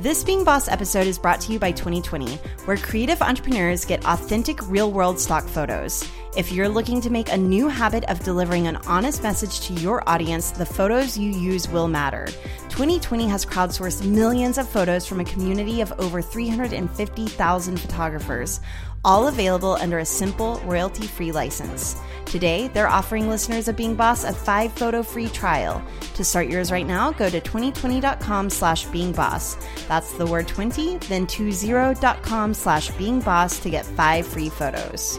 This Being Boss episode is brought to you by Twenty20, where creative entrepreneurs get authentic real world stock photos. If you're looking to make a new habit of delivering an honest message to your audience, the photos you use will matter. Twenty20 has crowdsourced millions of photos from a community of over 350,000 photographers, all available under a simple royalty free license. Today, they're offering listeners of Being Boss a five photo free trial. To start yours right now, go to 2020.com slash being boss. That's the word 20, then 20.com slash being boss to get five free photos.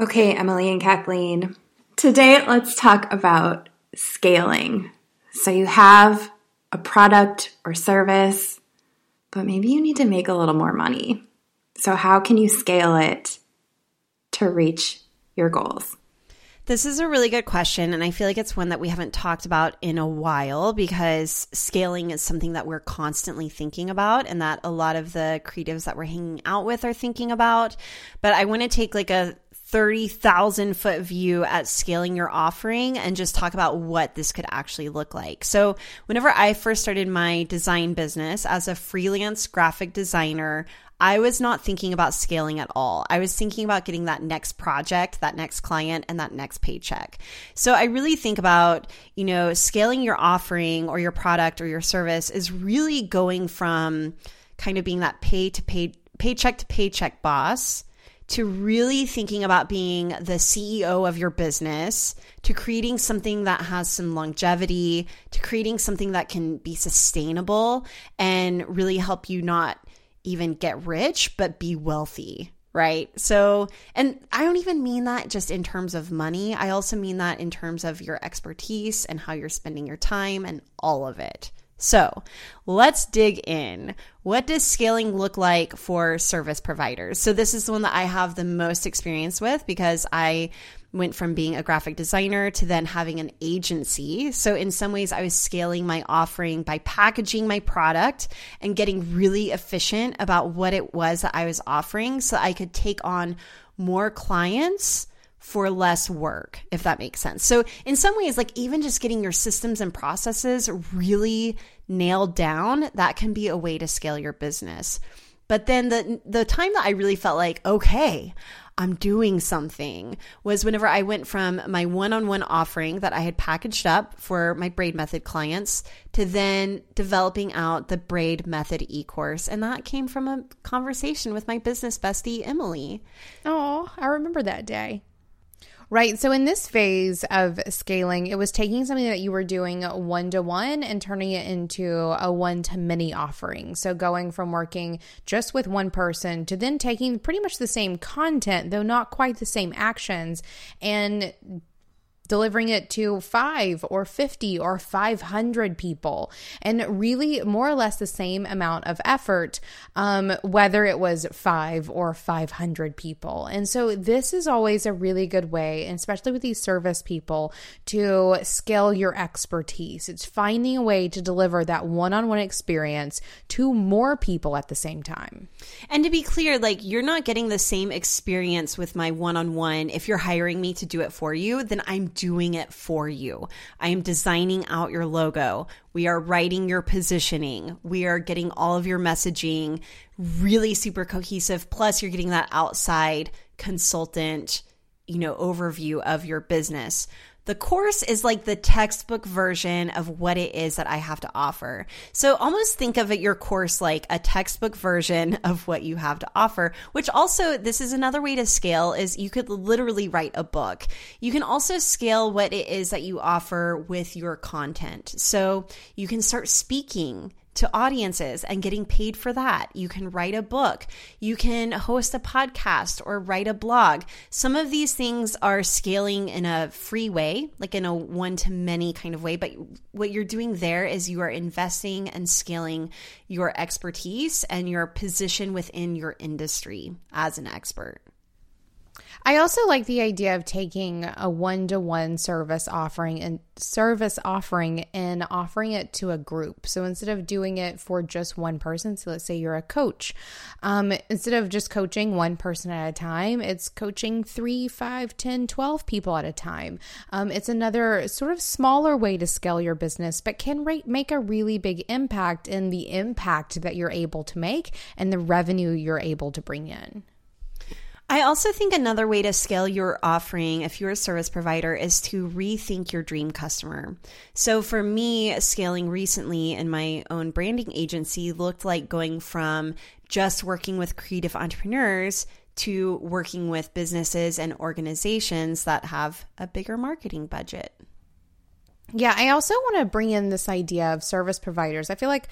Okay, Emily and Kathleen. Today, let's talk about scaling. So, you have a product or service, but maybe you need to make a little more money. So, how can you scale it to reach your goals? This is a really good question. And I feel like it's one that we haven't talked about in a while because scaling is something that we're constantly thinking about and that a lot of the creatives that we're hanging out with are thinking about. But I want to take like a 30,000 foot view at scaling your offering and just talk about what this could actually look like. So, whenever I first started my design business as a freelance graphic designer, I was not thinking about scaling at all. I was thinking about getting that next project, that next client, and that next paycheck. So I really think about, you know, scaling your offering or your product or your service is really going from kind of being that pay to pay, paycheck to paycheck boss to really thinking about being the CEO of your business, to creating something that has some longevity, to creating something that can be sustainable and really help you not even get rich, but be wealthy. Right. So, and I don't even mean that just in terms of money. I also mean that in terms of your expertise and how you're spending your time and all of it. So let's dig in. What does scaling look like for service providers? So, this is the one that I have the most experience with because I went from being a graphic designer to then having an agency. So, in some ways, I was scaling my offering by packaging my product and getting really efficient about what it was that I was offering so I could take on more clients for less work, if that makes sense. So, in some ways, like even just getting your systems and processes really nailed down, that can be a way to scale your business. But then the the time that I really felt like, okay, I'm doing something was whenever I went from my one-on-one offering that I had packaged up for my braid method clients to then developing out the braid method e-course and that came from a conversation with my business bestie Emily. Oh, I remember that day. Right. So, in this phase of scaling, it was taking something that you were doing one to one and turning it into a one to many offering. So, going from working just with one person to then taking pretty much the same content, though not quite the same actions, and delivering it to five or 50 or 500 people, and really more or less the same amount of effort, um, whether it was five or 500 people. And so, this is always a really good way, especially with these service people, to scale your expertise. It's finding a way to deliver that one on one experience to more people at the same time. And to be clear, like you're not getting the same experience with my one on one. If you're hiring me to do it for you, then I'm doing it for you. I am designing out your logo. We are writing your positioning. We are getting all of your messaging really super cohesive. Plus, you're getting that outside consultant, you know, overview of your business. The course is like the textbook version of what it is that I have to offer. So almost think of it your course like a textbook version of what you have to offer, which also this is another way to scale is you could literally write a book. You can also scale what it is that you offer with your content. So you can start speaking to audiences and getting paid for that. You can write a book, you can host a podcast or write a blog. Some of these things are scaling in a free way, like in a one to many kind of way. But what you're doing there is you are investing and scaling your expertise and your position within your industry as an expert. I also like the idea of taking a one to one service offering and service offering and offering it to a group. So instead of doing it for just one person, so let's say you're a coach, um, instead of just coaching one person at a time, it's coaching three, five, ten, twelve people at a time. Um, it's another sort of smaller way to scale your business, but can re- make a really big impact in the impact that you're able to make and the revenue you're able to bring in. I also think another way to scale your offering if you're a service provider is to rethink your dream customer. So for me, scaling recently in my own branding agency looked like going from just working with creative entrepreneurs to working with businesses and organizations that have a bigger marketing budget. Yeah, I also want to bring in this idea of service providers. I feel like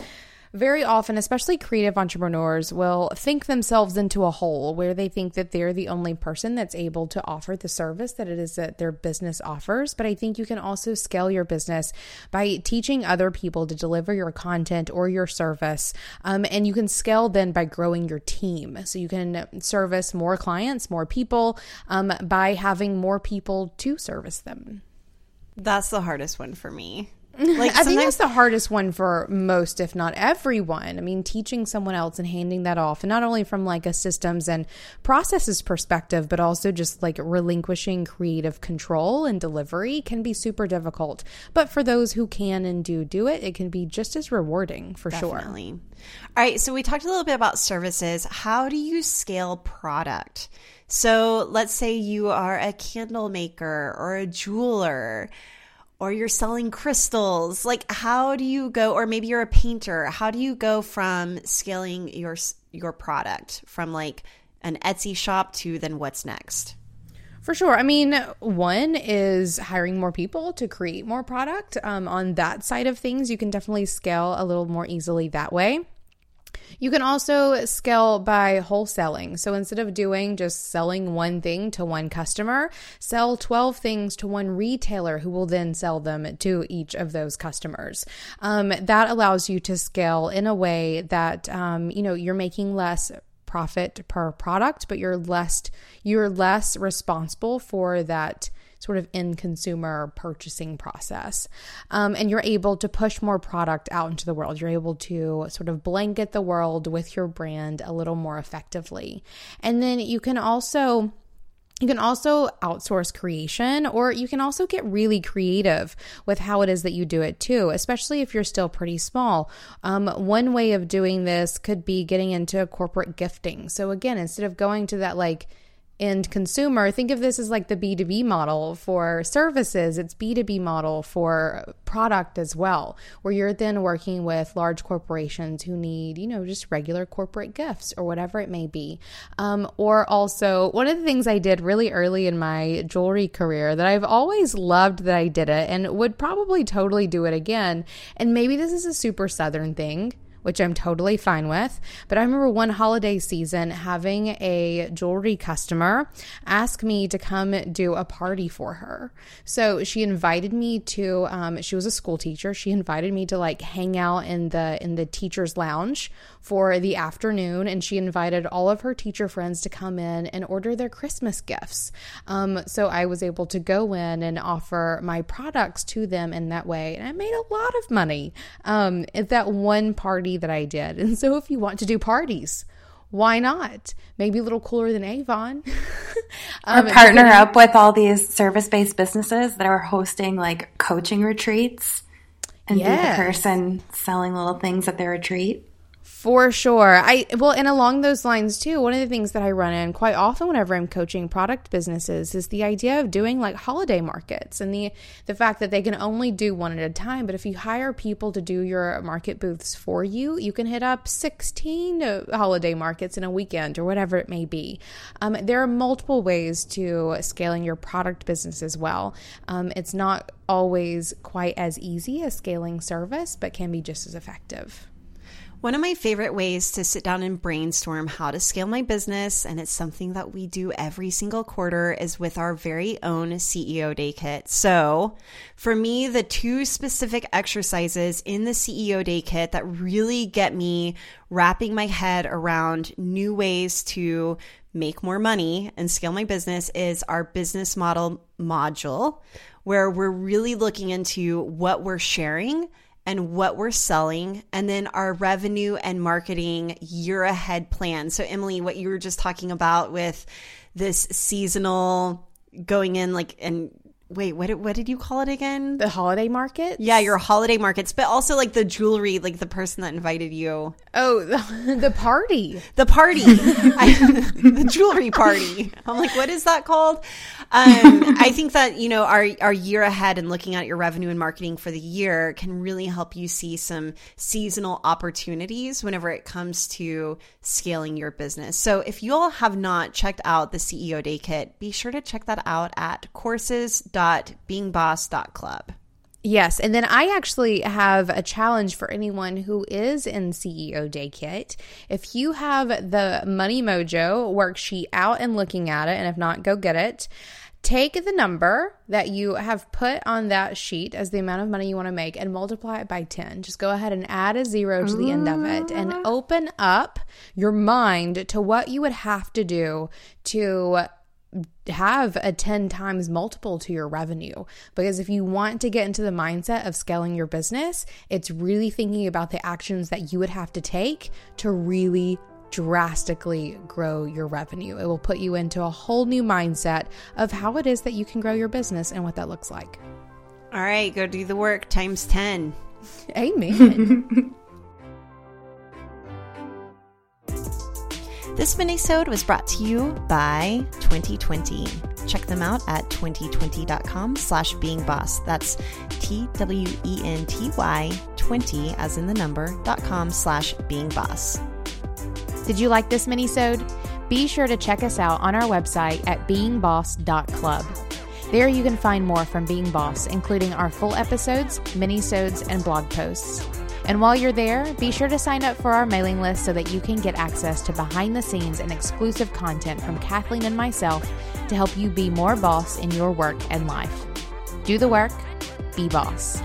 very often, especially creative entrepreneurs, will think themselves into a hole where they think that they're the only person that's able to offer the service that it is that their business offers. But I think you can also scale your business by teaching other people to deliver your content or your service. Um, and you can scale then by growing your team. So you can service more clients, more people um, by having more people to service them. That's the hardest one for me. Like I think that's the hardest one for most, if not everyone. I mean, teaching someone else and handing that off, and not only from like a systems and processes perspective, but also just like relinquishing creative control and delivery can be super difficult. But for those who can and do do it, it can be just as rewarding for sure. Definitely. sure. All right, so we talked a little bit about services. How do you scale product? So let's say you are a candle maker or a jeweler or you're selling crystals like how do you go or maybe you're a painter how do you go from scaling your your product from like an Etsy shop to then what's next for sure. I mean, one is hiring more people to create more product. Um, on that side of things, you can definitely scale a little more easily that way. You can also scale by wholesaling. So instead of doing just selling one thing to one customer, sell 12 things to one retailer who will then sell them to each of those customers. Um, that allows you to scale in a way that, um, you know, you're making less profit per product, but you're less, you're less responsible for that sort of in consumer purchasing process. Um, and you're able to push more product out into the world. You're able to sort of blanket the world with your brand a little more effectively. And then you can also you can also outsource creation, or you can also get really creative with how it is that you do it too, especially if you're still pretty small. Um, one way of doing this could be getting into corporate gifting. So, again, instead of going to that like end consumer, think of this as like the B2B model for services. It's B2B model for product as well, where you're then working with large corporations who need, you know, just regular corporate gifts or whatever it may be. Um, or also, one of the things I did really early in my jewelry career that I've always loved that I did it and would probably totally do it again. And maybe this is a super southern thing which I'm totally fine with. But I remember one holiday season having a jewelry customer ask me to come do a party for her. So she invited me to. Um, she was a school teacher. She invited me to like hang out in the in the teachers' lounge for the afternoon, and she invited all of her teacher friends to come in and order their Christmas gifts. Um, so I was able to go in and offer my products to them in that way, and I made a lot of money um, at that one party that I did. And so if you want to do parties, why not? Maybe a little cooler than Avon. um, or partner up with all these service based businesses that are hosting like coaching retreats and yes. be the person selling little things at their retreat. For sure. I well, and along those lines too, one of the things that I run in quite often whenever I'm coaching product businesses is the idea of doing like holiday markets and the the fact that they can only do one at a time, but if you hire people to do your market booths for you, you can hit up 16 holiday markets in a weekend or whatever it may be. Um, there are multiple ways to scaling your product business as well. Um, it's not always quite as easy as scaling service, but can be just as effective. One of my favorite ways to sit down and brainstorm how to scale my business, and it's something that we do every single quarter, is with our very own CEO Day Kit. So, for me, the two specific exercises in the CEO Day Kit that really get me wrapping my head around new ways to make more money and scale my business is our business model module, where we're really looking into what we're sharing and what we're selling, and then our revenue and marketing year ahead plan. So, Emily, what you were just talking about with this seasonal going in, like, and wait, what did, what did you call it again? The holiday market? Yeah, your holiday markets, but also like the jewelry, like the person that invited you. Oh, the, the party. The party. I, the jewelry party. I'm like, what is that called? Um, I think that, you know, our, our year ahead and looking at your revenue and marketing for the year can really help you see some seasonal opportunities whenever it comes to scaling your business. So if you all have not checked out the CEO Day Kit, be sure to check that out at courses.beingboss.club. Yes. And then I actually have a challenge for anyone who is in CEO Day Kit. If you have the Money Mojo worksheet out and looking at it, and if not, go get it. Take the number that you have put on that sheet as the amount of money you want to make and multiply it by 10. Just go ahead and add a zero to the end of it and ah. open up your mind to what you would have to do to have a 10 times multiple to your revenue. Because if you want to get into the mindset of scaling your business, it's really thinking about the actions that you would have to take to really drastically grow your revenue. It will put you into a whole new mindset of how it is that you can grow your business and what that looks like. All right, go do the work times 10. Amen. This minisode was brought to you by Twenty20. Check them out at 2020.com slash being boss. That's T-W-E-N-T-Y 20 as in the number dot com slash being boss. Did you like this minisode? Be sure to check us out on our website at beingboss.club. There you can find more from Being Boss, including our full episodes, minisodes, and blog posts. And while you're there, be sure to sign up for our mailing list so that you can get access to behind the scenes and exclusive content from Kathleen and myself to help you be more boss in your work and life. Do the work, be boss.